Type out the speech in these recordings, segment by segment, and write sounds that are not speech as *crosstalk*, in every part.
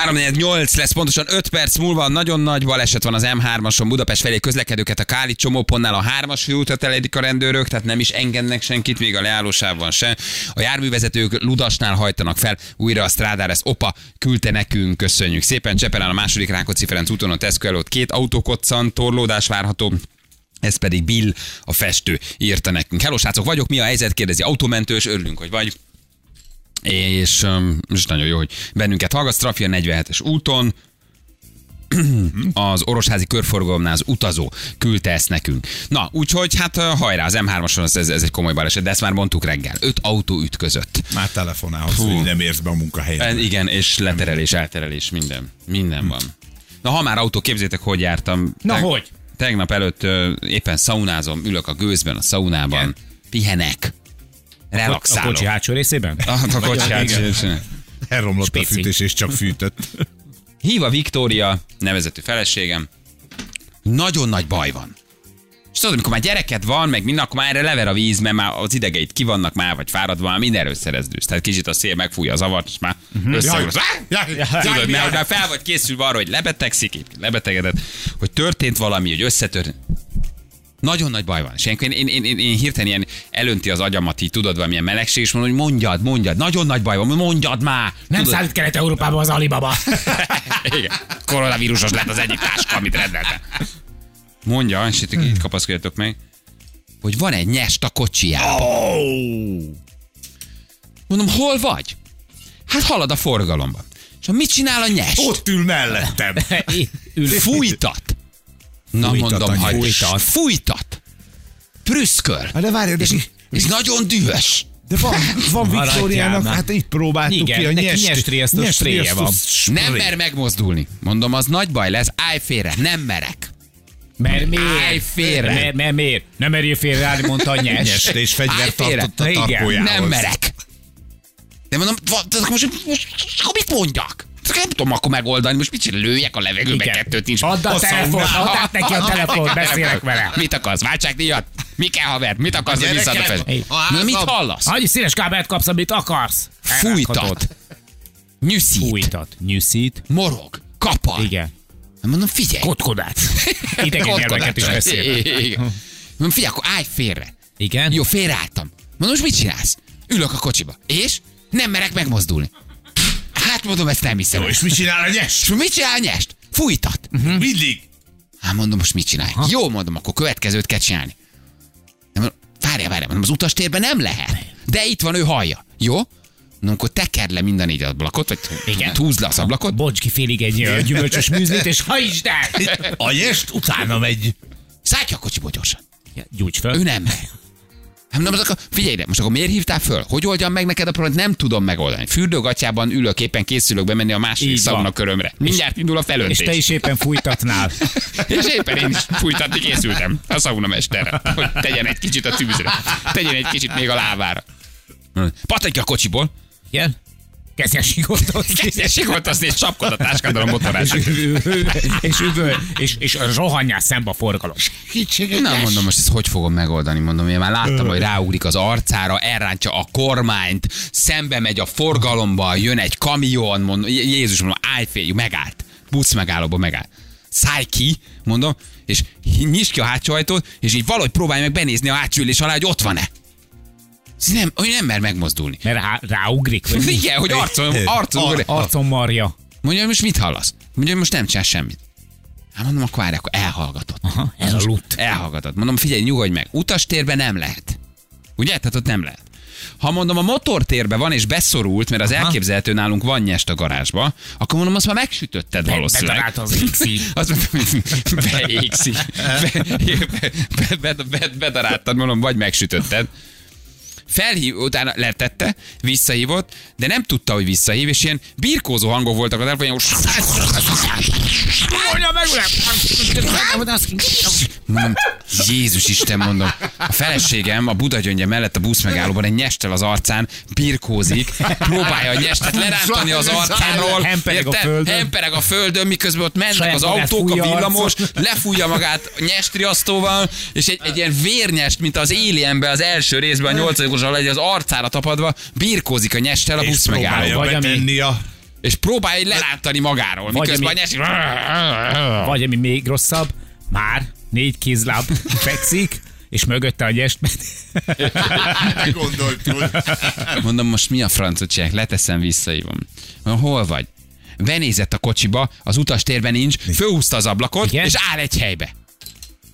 348 lesz pontosan 5 perc múlva, nagyon nagy baleset van az M3-ason Budapest felé közlekedőket a Káli csomópontnál a 3-as főútat eledik a rendőrök, tehát nem is engednek senkit, még a leállósávban sem. A járművezetők Ludasnál hajtanak fel újra a strádára, ezt Opa küldte nekünk, köszönjük szépen. Csepelen a második Rákóczi Ferenc úton a Tesco előtt két autókoccan, torlódás várható. Ez pedig Bill, a festő, írta nekünk. Hello, srácok, vagyok, mi a helyzet? Kérdezi autómentős, örülünk, hogy vagy. És most nagyon jó, hogy bennünket hallgatsz. Trafia 47-es úton, az orosházi körforgalomnál az utazó küldte ezt nekünk. Na, úgyhogy hát hajrá, az M3-ason ez, ez egy komoly baleset, de ezt már mondtuk reggel. Öt autó ütközött. Már telefonálhoz, hogy nem érsz be a munkahelyen. Igen, és leterelés, elterelés, minden. Minden van. Na, ha már autó, képzétek, hogy jártam. Na, hogy? Tegnap előtt éppen szaunázom, ülök a gőzben, a szaunában, Igen. pihenek, A relaxálok. kocsi hátsó részében? A, a kocsi hátsó- Elromlott a Spéci. fűtés, és csak fűtött. Hív a Viktória, nevezetű feleségem, nagyon nagy baj van. És tudod, amikor már gyereked van, meg minden, akkor már erre lever a víz, mert már az idegeit ki vannak már, vagy fáradva, már mindenről szerezdős. Tehát kicsit a szél megfújja a zavart, és már uh-huh. Jaj, jaj, Tudod, mert már fel vagy készülve arra, hogy lebetegszik, itt lebetegedett, hogy történt valami, hogy összetört. Nagyon nagy baj van. És ilyenkor én, én, én, én, hirtelen ilyen elönti az agyamat, így tudod, valamilyen melegség, és mondom, hogy mondjad, mondjad, nagyon nagy baj van, mondjad már. Nem Tudod? szállít Kelet-Európába az Alibaba. *laughs* Igen. Koronavírusos lett az egyik táska, amit rendelte. Mondja, és itt így kapaszkodjatok meg, hogy van egy nyest a kocsijában. Mondom, hol vagy? Hát halad a forgalomban. És mit csinál a nyest? Ott ül mellettem. *laughs* Ül- Fújtat. Na Fújtat mondom, hogy fújtat. Fújtat. Prüszköl. Hát De várjál, de, És, és nagyon dühös. de van, van Viktóriának, hát itt próbáltuk Igen, ki a neki nyest, nyesriasztó spréje van. Nem mer megmozdulni. Mondom, az nagy baj lesz. Állj félre, nem merek. Mert Állj miért? félre. Mert, mert miért? Nem merjél félreállni, mondta a nyes. *laughs* Nyest és Állj fegyver félre. tartott a tarkójához. Nem merek. De mondom, akkor most, most akkor mit mondjak? Csak Nem tudom akkor megoldani, most mit csinál, lőjek a levegőbe, Igen. kettőt nincs. Add a szaunában. add át neki a telefont, beszélek vele. Mit akarsz? Váltságdíjat? Mi kell haver? Mit akarsz, hogy visszaad a fel? Hey. Na, mit hallasz? Annyi színes kábelt kapsz, amit akarsz. Fújtat. Nyűszít. Fújtat. Nyűszít. Morog. Kapal. Igen. Mondom, figyelj. Kotkodát. Idegen nyelveket is beszél. Igen. Mondom, figyelj, akkor állj félre. Igen? Jó, félreálltam. Mondom, most mit csinálsz? Ülök a kocsiba. És? Nem merek megmozdulni. Hát mondom, ezt nem hiszem. Jó, és mit csinál a nyest? És mit csinál a nyest? Fújtat. Mindig. Hát mondom, most mit csinálj? Jó, mondom, akkor következőt kell csinálni. Nem, várjál, várjál, mondom, az utastérben nem lehet. De itt van, ő hallja. Jó? Mondom, akkor tekerd le minden az ablakot, vagy Igen. húzd le az ablakot. Bonts ki félig egy gyümölcsös *laughs* műzlit, és hajtsd el! A nyest utána megy. Szállj a kocsiból gyorsan. Ja, Gyújts föl. Ő nem mondom, az akkor, figyelj ide, most akkor miért hívtál föl? Hogy oldjam meg neked a problémát? Nem tudom megoldani. Fürdőgatjában ülök, éppen készülök bemenni a van. szauna körömre. Mindjárt indul a És felöntés. te is éppen fújtatnál. *laughs* És éppen én is fújtatni készültem a szaunamesterre, hogy tegyen egy kicsit a tűzre, tegyen egy kicsit még a lávára. Patakj a kocsiból, Igen? Kezdj el sikoltozni. *laughs* kezdj el sikoltozni, és csapkod a táskáddal a motorás. És, üvöl, és, és rohanjál szembe a forgalom. Nem mondom, most ezt hogy fogom megoldani, mondom, én már láttam, hogy ráugrik az arcára, elrántja a kormányt, szembe megy a forgalomba, jön egy kamion, mondom, Jé- Jézus, mondom, állj fél, megállt, busz megállóba megállt. Szállj ki, mondom, és nyisd ki a hátsó ajtót, és így valahogy próbálj meg benézni a hátsó ülés alá, hogy ott van-e. Nem, hogy nem mer megmozdulni. Mert rá, ráugrik. vagy? Igen, hogy arcon, arcon, Ar- arcon marja. Mondja, hogy most mit hallasz? Mondja, hogy most nem csinál semmit. Hát mondom, akkor várj, akkor elhallgatott. Aha, elaludt. Elhallgatott. Mondom, figyelj, nyugodj meg. Utastérben nem lehet. Ugye? Tehát ott nem lehet. Ha mondom, a motortérbe van és beszorult, mert az Aha. elképzelhető nálunk van nyest a garázsba, akkor mondom, azt már megsütötted valószínűleg. bedarált az X-i. *laughs* Azt beégszi. *laughs* Be, be, be, be, bedaráltad, mondom, vagy megsütötted. Felhív, utána letette, visszahívott, de nem tudta, hogy visszahív, és ilyen birkózó hangok voltak a telefonján. Mondom, Jézus Isten, mondom. A feleségem a Buda gyöngye mellett a busz megállóban egy nyestel az arcán, birkózik, próbálja a nyestet lerántani az arcáról. Hempereg a földön. Hempereg a földön, miközben ott mennek az autók, a villamos, lefújja magát nyesriasztóval, és egy, egy ilyen vérnyest, mint az Alienbe az első részben, a nyolcadikosra legyen az arcára tapadva, birkózik a nyestel a busz megállóban. próbálja Vagy ami- a és próbálj lerántani magáról, Vagy miközben a ami- nyest... Vagy ami még rosszabb, már négy kézláb fekszik, és mögötte a nyest. *laughs* Gondoltuk. Mondom, most mi a francot csinálják? Leteszem, visszaívom. Mondom, hol vagy? Benézett a kocsiba, az utastérben nincs, fölhúzta az ablakot, Igen? és áll egy helybe.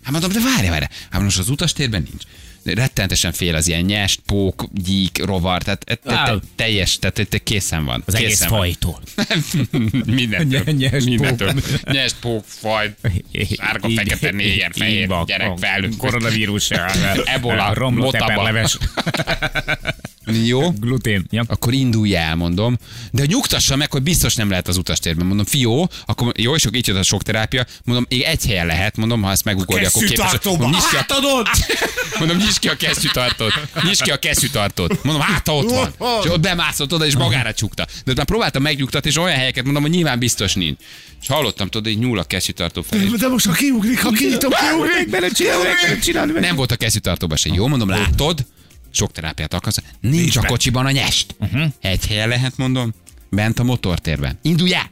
Hát mondom, de várj, várj. Hát most az utastérben nincs. De Rettentesen fél az ilyen nyest, pók, gyík, rovar, tehát te, te, te, teljes, tehát te készen van. Az egész készen van. fajtól. *laughs* Mindentől. *laughs* Nyest, Mindentől. pók. Nyest, pók, faj, sárga, fekete, néger, fehér, gyerek, felnőtt. Koronavírus, *laughs* Ebola, romlott motaba. Jó? glutén. Ja. akkor indulj el, mondom. De nyugtassa meg, hogy biztos nem lehet az utastérben. Mondom, fió, akkor jó, és akkor így jött a sok terápia. Mondom, még egy helyen lehet, mondom, ha ezt megugorja, akkor képes. Mondom, nyisd ki a, Átadod! *laughs* mondom, nyisd ki a kesztyűtartót. Nyisd ki a kesztyűtartót. Mondom, hát ott van. És ott bemászott oda, és magára csukta. De ott már próbáltam megnyugtatni, és olyan helyeket mondom, hogy nyilván biztos nincs. És hallottam, tudod, hogy nyúl a kesztyűtartó felé. De most ha kiugrik, ha kinyitom, kiugrik, Bele csinálni, bele csinálni. Nem volt a kesztyűtartóban se. Jó, mondom, látod? Sok terápiát akarsz. Nincs a be. kocsiban a nyest. Uh-huh. Egy helyen lehet, mondom, bent a motortérben. Indulj el!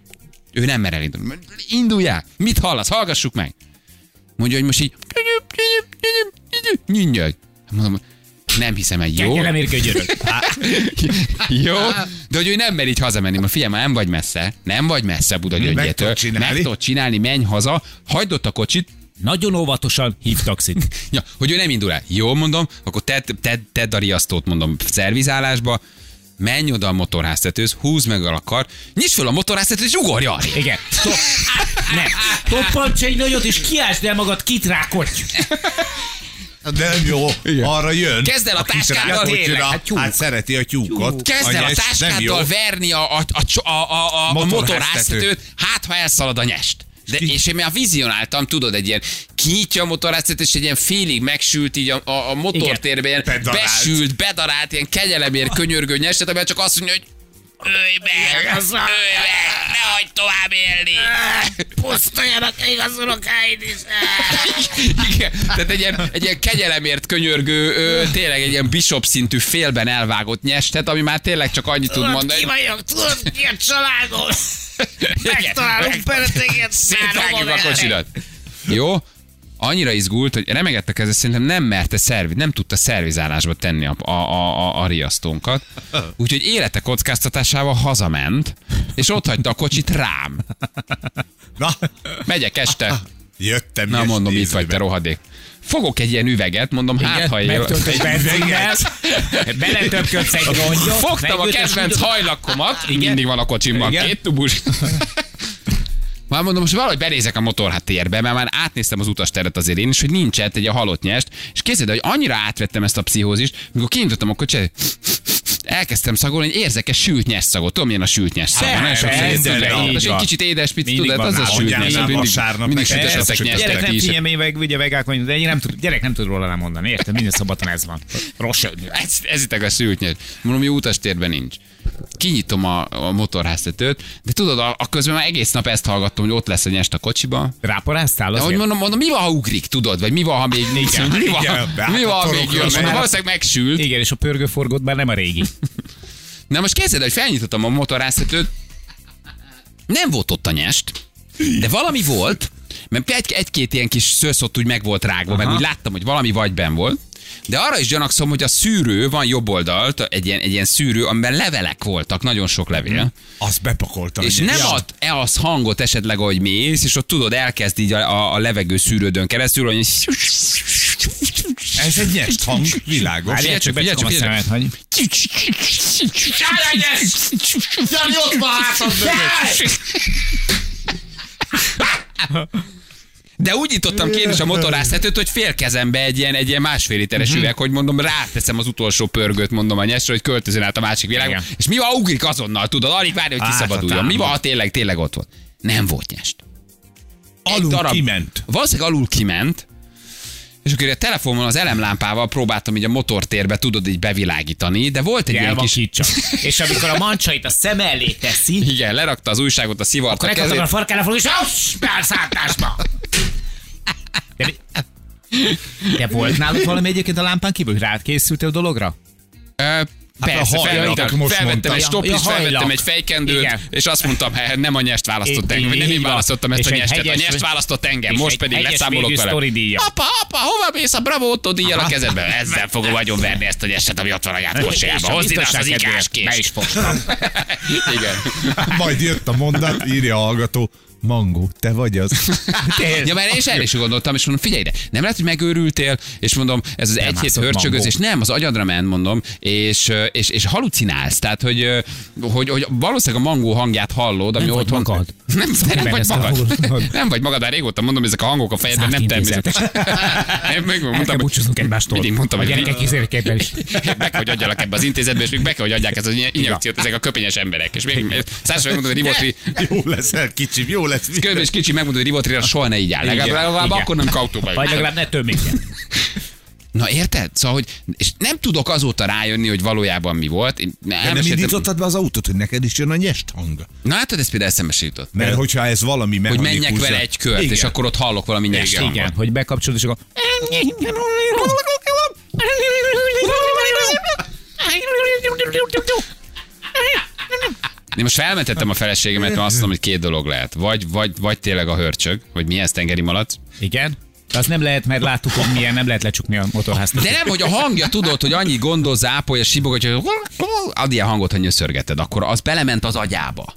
Ő nem mer elindulni. Indulj el! Mit hallasz? Hallgassuk meg! Mondja, hogy most így... Nyűnyög. Mondom, nem hiszem egy jó. Nem. *laughs* Jó, de hogy ő nem mer így hazamenni. Ma figyelj, már nem vagy messze, nem vagy messze Buda gyöngyétől. tudod csinálni. Meg tudod csinálni, menj haza, hagyd ott a kocsit, Nagyon óvatosan hív taxit. *laughs* Ja, hogy ő nem indul el. Jó, mondom, akkor tedd, tedd, tedd a riasztót, mondom, szervizálásba, menj oda a motorháztetőhöz, húzd meg a kar, nyisd fel a motorháztetőt, és ugorj arra. Igen. Top. Nem. Toppants egy nagyot, és kiásd el magad, kitrákodj. De nem jó, arra jön. Kezd el a Aki táskáddal, tényleg, a- hát. Hát szereti a tyúkot. Kezd el a táskáddal verni a, a, a, a, a, a, a motorháztetőt, hát ha elszalad a nyest. De, és én már vizionáltam, tudod, egy ilyen kinyitja a motorháztetőt, és egy ilyen félig megsült így a, a, a motortérben, ilyen Bedarált. besült, bedarált, ilyen kegyelemért könyörgő nyestet, amivel csak azt mondja, hogy Ölj meg! Ölj meg! Ne hagyd tovább élni! Pusztuljanak még az unokáid is. Igen, tehát egy ilyen, egy ilyen kegyelemért könyörgő, ö, tényleg egy ilyen bishop szintű félben elvágott nyestet, ami már tényleg csak annyit tud mondani. ki vagyok, tudod, ki a családom. Megtalálunk benneteket. Szétvágjuk a kocsidat. Jó? Annyira izgult, hogy remegettek ezzel, szerintem nem merte szervi, nem tudta szervizálásba tenni a, a, a, a, a riasztónkat. Úgyhogy élete kockáztatásával hazament, és ott hagyta a kocsit rám. Na, Megyek este. jöttem. Na mondom, itt vagy te rohadék. Fogok egy ilyen üveget, mondom, hát ha él. Beletöpködsz egy rongyot. Fogtam a kedvenc hajlakomat, Igen. mindig van a kocsimban, két tubus. *laughs* Már mondom, most valahogy benézek a motorháttérbe, mert már átnéztem az utasteret azért én is, hogy nincs egy a halott nyest, és képzeld, el, hogy annyira átvettem ezt a pszichózist, mikor kinyitottam a kocsit, elkezdtem szagolni egy érzekes sült nyest szagot. Tudom, milyen a sült nyest szag. Tudod, nap. és egy kicsit édes Mindig tudod, van az a sült már Mindig, vasárnap mindig sütöttetek ezt nyestet Gyerek nem figyelj, én meg ugye vegák vagyunk, de én nem, tud, gyerek nem tud róla lemondani, érted? Minden szombaton ez van. Rossz Ez, ez itt a sült nyert. Mondom, jó utastérben nincs. Kinyitom a, a motorháztetőt, de tudod, a, a közben már egész nap ezt hallgattam, hogy ott lesz egy nyest a kocsiba. Ráparáztál De azért? mondom, mondom, mi van, ha ugrik, tudod? Vagy mi van, ha még nincs? Igen, Mi van, igen, mi van a ha még jön? már- valószínűleg megsült. Igen, és a pörgőforgót már nem a régi. *laughs* Na most kezded, hogy felnyitottam a motorháztetőt, nem volt ott a nyest, de valami volt, mert egy, egy-két ilyen kis szősz ott úgy meg volt rágva, meg úgy láttam, hogy valami vagy ben volt, de arra is gyanakszom, hogy a szűrő van jobb oldalt, egy ilyen, egy ilyen szűrő, amiben levelek voltak, nagyon sok levél. Azt bepakoltam. És nem Ja. ad e az hangot esetleg, ahogy mész, és ott tudod, elkezd így a, a, a levegő szűrődön keresztül, hogy Ez egy nyest hang, világos. Várjál, csak figyelj, becsukom a csak, hogy... Jani, ott van hátad mögött. De úgy nyitottam ki én is a motorháztetőt, hogy fél kezembe egy ilyen, egy ilyen másfél literes Mhm. üveg, hogy mondom, ráteszem az utolsó pörgőt, mondom a nyesre, hogy költözön át a másik világba. Igen. És mi van, ugrik azonnal, tudod, alig várja, hogy kiszabaduljon. Mi van, ha tényleg, tényleg ott volt? Nem volt nyest. Alul kiment. Valószínűleg alul kiment, és akkor a telefonon az elemlámpával próbáltam így a motortérbe, tudod, így bevilágítani, de volt egy ilyen kis... Elvakítsa. És amikor a mancsait a szem elé teszi, Igen, lerakta az újságot, a szivart a akkor a kezét. farkára fog, és auss, beálszálltásba. De, de volt nálad valami egyébként a lámpán kívül, hogy rád készültél a dologra? Ö, Persze, hajlatok felvettem, most felvettem mondta. egy Ja, stoplis, ja, felvettem egy fejkendőt, Igen. és azt mondtam, hát nem a nyest választott engem, nem én választottam ezt a nyestet, a nyest választott engem, most pedig leszámolok vele. Apa, apa, hova mész a Bravo Otto díjjal a kezedben? Ezzel fogom agyon verni ezt a nyestet, ami ott van a játkocsiában. Hozd ide azt az ikás Be is kést. fogtam. *laughs* Igen. Majd jött a mondat, írja a hallgató. Mangó, te vagy az. *laughs* Ja, mert én is erre is gondoltam, és mondom, figyelj ide, nem lehet, hogy megőrültél, és mondom, ez az egy hét mászott hörcsögözés, nem, az agyadra ment, mondom, és, és, és halucinálsz, tehát, hogy, hogy, hogy valószínűleg a mangó hangját hallod, ami Nem vagy otthon... magad. *laughs* Nem, te nem vagy magad. Nem vagy magad, már régóta mondom, ezek a hangok a fejedben nem Zárt intézet. természetes. Én *laughs* meg El kell mondtam, hogy búcsúznunk egymástól. mindig mondtam, a hogy gyerekek izérekében is. meg hogy adjalak ebbe az intézetbe, és még meg kell, hogy adják ezt az injekciót ezek a köpenyes emberek. És még Szása megmondom, hogy Rivotri, Jó leszel, kicsim, jó lesz. Kövés és kicsi megmondom, hogy Rivotrira soha ne így áll. Legalább, legalább igen. akkor nem kautóba jut. Vagy legalább ne töményen. Na érted? Szóval, hogy és nem tudok azóta rájönni, hogy valójában mi volt. Én nem elmeséltem- indítottad be az autót, hogy neked is jön a nyest hang. Na hát ez például eszembe se jutott. Mert hogyha ez valami Hogy menjek vele egy kört, Igen. és akkor ott hallok valami nyers Igen, hangot. hogy bekapcsolod, és akkor... Én most felmentettem a feleségemet, mert azt mondom, hogy két dolog lehet. Vagy, vagy, vagy tényleg a hörcsög, hogy mi ez tengeri malac. Igen. De az nem lehet, mert láttuk, hogy milyen, nem lehet lecsukni a motorházt. De nem, hogy a hangja tudod, hogy annyi gondol, zápolja, sibogatja, hogy ad ilyen hangot, ha nyöszörgeted, akkor az belement az agyába.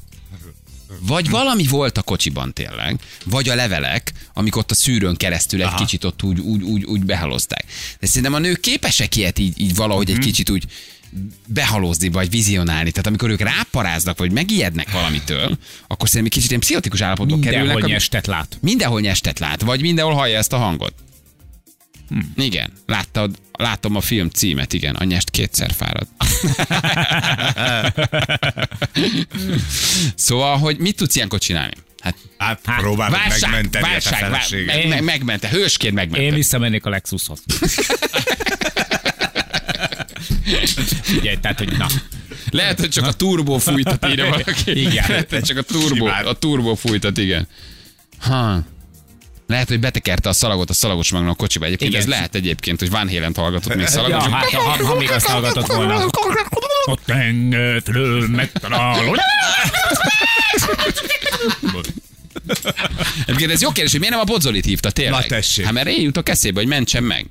Vagy valami volt a kocsiban tényleg, vagy a levelek, amik ott a szűrőn keresztül egy kicsit ott úgy, úgy, úgy, úgy behalozták. De szerintem a nők képesek ilyet így, így valahogy egy kicsit úgy behalózni, vagy vizionálni. Tehát amikor ők ráparáznak, vagy megijednek valamitől, akkor szerintem egy kicsit ilyen pszichotikus állapotba kerülnek. Mindenhol nyestet lát. Mindenhol nyestet lát, vagy mindenhol hallja ezt a hangot. Hm. Igen, láttad, látom a film címet, igen, a nyest kétszer fárad. *laughs* szóval, hogy mit tudsz ilyenkor csinálni? Hát, Hát próbálod válság, megmenteni a te válság, vá- feleséget. meg, meg, megmente, hősként megmente. Én visszamennék a Lexushoz. *laughs* Figyelj, tehát, hogy na. Lehet, hogy csak a turbó fújtat, írja valaki. Igen. Lehet, hogy csak a turbó, a turbó fújtat, igen. Ha. Lehet, hogy betekerte a szalagot a szalagos magnó a kocsiba. Egyébként Igen. ez lehet egyébként, hogy Van Halen hallgatott még Ja, szalagot. hát, ha, ha még azt hallgatott volna. A tengetről megtalálod. Egyébként ez jó kérdés, hogy miért nem a Bodzolit hívta tényleg? Na, tessék. Hát mert én jutok eszébe, hogy mentsen meg.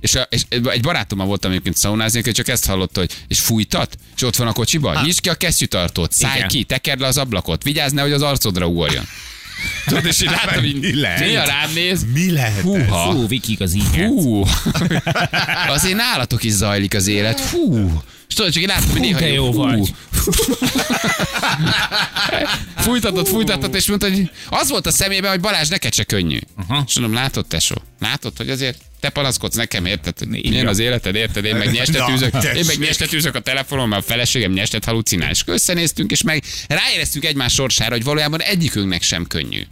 És, a, és egy barátommal voltam egyébként szaunázni, hogy csak ezt hallotta, hogy és fújtat, és ott van a kocsiban, nyisd ki a kesztyűtartót, szállj Igen. ki, tekerd le az ablakot, vigyázz ne, hogy az arcodra ugorjon. Tudod, és így láttam, hogy Mi lehet? néha rád néz, Mi lehet ez? húha, Fú, Viki az íget. hú, *laughs* azért nálatok is zajlik az élet, hú. És tudod, csak én láttam, hogy néha jó hú. vagy. *laughs* Fújtatott, fújtatott, és mondta, hogy az volt a szemében, hogy Balázs, neked se könnyű. Aha. És mondom, látod, tesó? Látod, hogy azért te panaszkodsz nekem, érted? hogy Milyen az életed, érted? Én meg *laughs* nyestet űzök, én meg nyestet űzök a telefonon, mert a feleségem nyestet halucinál. És összenéztünk, és meg ráéreztünk egymás sorsára, hogy valójában egyikünknek sem könnyű.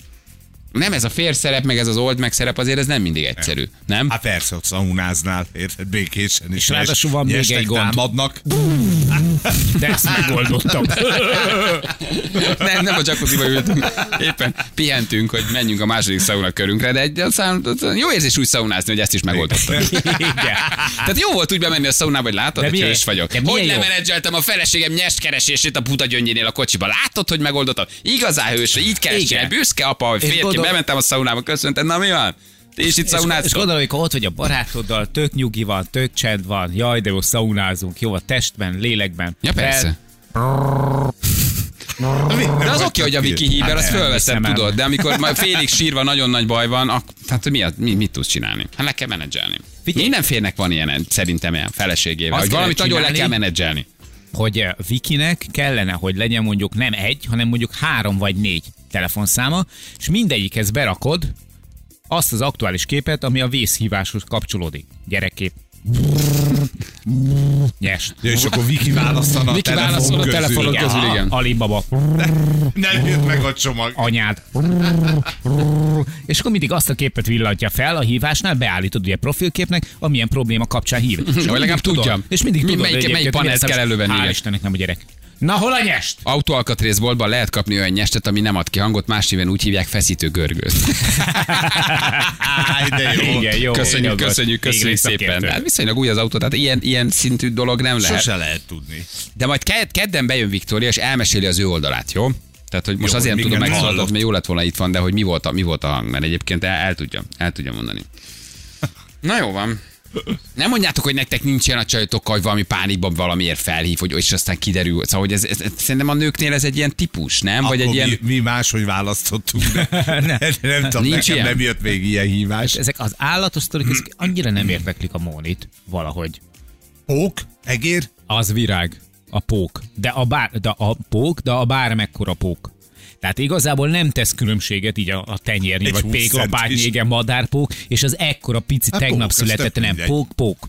Nem ez a férszerep, meg ez az old meg szerep, azért ez nem mindig egyszerű, nem? Hát persze, ott szaunáznál, érted, békésen is. És ráadásul van még egy gond. támadnak. De ezt megoldottam. *laughs* Nem, nem a jacuzziba ültünk. Éppen pihentünk, hogy menjünk a második szauna körünkre, de egy, jó érzés úgy szaunázni, hogy ezt is megoldottam. Igen. Tehát jó volt úgy bemenni a szaunába, hogy látod, De hogy hős vagyok. de Hogy lemenedzseltem a feleségem nyest keresését a puta gyöngyénél a kocsiba. Látod, hogy megoldottam? Igazán hős, így csinálni. Büszke apa, hogy gondol- bementem a szaunába, köszöntem, na mi van? Ti is itt És, szaunáztok? és gondolom, amikor ott vagy a barátoddal, tök nyugi van, tök csend van, jaj, de jó, szaunázunk, jó a testben, lélekben. Ja, persze. De az oké, hogy a Viki azt Hát, hiszem el. tudod, de amikor majd félig sírva nagyon nagy baj van, ak- hát mi, mi, mit tudsz csinálni? Hát le kell menedzselni. Figyelj. Minden férnek van ilyen, szerintem ilyen feleségével, Azt hogy valamit nagyon le kell menedzselni. Hogy eh, Vikinek kellene, hogy legyen mondjuk nem egy, hanem mondjuk három vagy négy telefonszáma, és mindegyikhez berakod azt az aktuális képet, ami a vészhíváshoz kapcsolódik. Gyerekkép. Nyest. Ja, és akkor Viki választana a Viki telefon válaszol a közül. telefonon közül. igen. Alibaba. Nem jött meg a csomag. anyád. És akkor mindig azt a képet villantja fel a hívásnál, beállítod ugye profilképnek, amilyen probléma kapcsán hív. És legalább mindig tudod. tudja. És mindig Mi- tudod, melyik- hogy melyik panelt kell elővenni, Hál'. Istennek nem a gyerek. Na, hol a nyest? Autóalkatrészboltban lehet kapni olyan nyestet, ami nem ad ki hangot, más néven úgy hívják feszítő görgőt. De jó. Igen, jó. Köszönjük, jogos. köszönjük, köszönjük szépen. Hát viszonylag új az autó, tehát ilyen, ilyen szintű dolog nem lehet. Sose lehet tudni. De majd ked- kedden bejön Viktória, és elmeséli az ő oldalát, jó? Tehát, hogy most Jó, azért nem tudom megszólaltatni, mert jó lett volna itt van, de hogy mi volt a, mi volt a hang, mert egyébként el, el tudja, el tudja mondani. Na jó van. Nem mondjátok, hogy nektek nincs ilyen a csajotok, hogy valami pánikban valamiért felhív, hogy és aztán kiderül. Szóval, hogy ez, ez, ez, szerintem a nőknél ez egy ilyen típus, nem? Vagy Akkor egy ilyen... mi, mi máshogy választottunk. De, *laughs* nem, nem tudom, Nincs nekem ilyen? nem jött még ilyen hívás. Ezek az állatos sztorik, ezek annyira nem érdeklik a Mónit valahogy. Pók? Egér? Az virág, a pók. De a, bár, de a pók, de a bármekkora pók. Tehát igazából nem tesz különbséget így a, a tenyérnyi, Egy vagy 20 péklapátnyi, igen, madárpók, és az ekkora pici Hát tegnap pók, született, nem, pók, pók.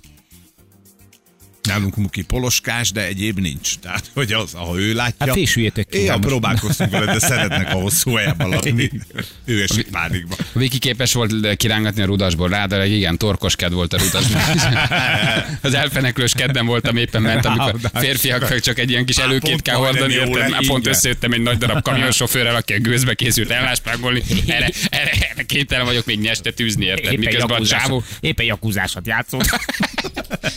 Nálunk Muki poloskás, de egyéb nincs. Tehát, hogy az, ha ő látja. Hát fésüljétek ki, Én próbálkoztunk vele, de szeretnek a hosszú helyben *laughs* lakni. Ő esik pánikba. Viki képes volt kirángatni a rudasból, ráadásul igen, torkos ked volt a rudasban. *laughs* az elfeneklős kedden voltam éppen ment, amikor férfiak csak egy ilyen kis előkét kell hordani, Már pont igen. összejöttem egy nagy darab kamionsofőrrel, aki a gőzbe készült elláspángolni. Erre, erre, erre képtelen vagyok még nyestet űzni, érted? Éppen, Miközben a csávó *laughs* éppen jakuzásot játszott.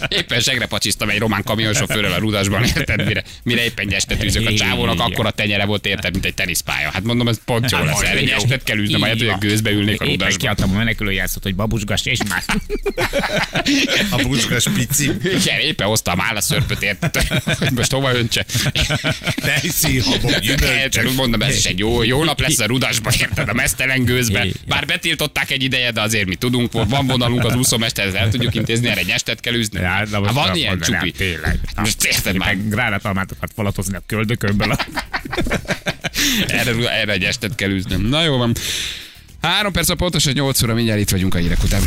éppen segre pacsiztam egy román kamionsofőrrel a rudasban, érted? Mire, mire éppen nyestet űzök a csávónak, akkor a tenyere volt, érted, mint egy teniszpálya. Hát mondom, ez pont jó lesz. Erre Jó. nyestet kell majd Így hogy a gőzbe ülnék a Éppen rudasban. kiadtam a menekülőjászot, hogy babusgass, és már. A bucskas pici. Igen, éppen hoztam állaszörpöt, érted? Hogy most hova öntse. Tejszín, habok, mondom, ez is egy jó, jó nap lesz a rudasban, érted, a mesztelen gőzben. Igen. Bár betiltották egy ideje, de azért mi tudunk, van vonalunk az úszómesterhez, el tudjuk intézni, erre nyestet kell üzni. Ja, hát van ilyen csupi. Tényleg. Most érted már, Meg gránátalmátokat falatozni a köldökömből. *laughs* erre, erre egy estet kell űzni. Na jó van. Három perc a pontosan 8 óra, mindjárt itt vagyunk a hírek után.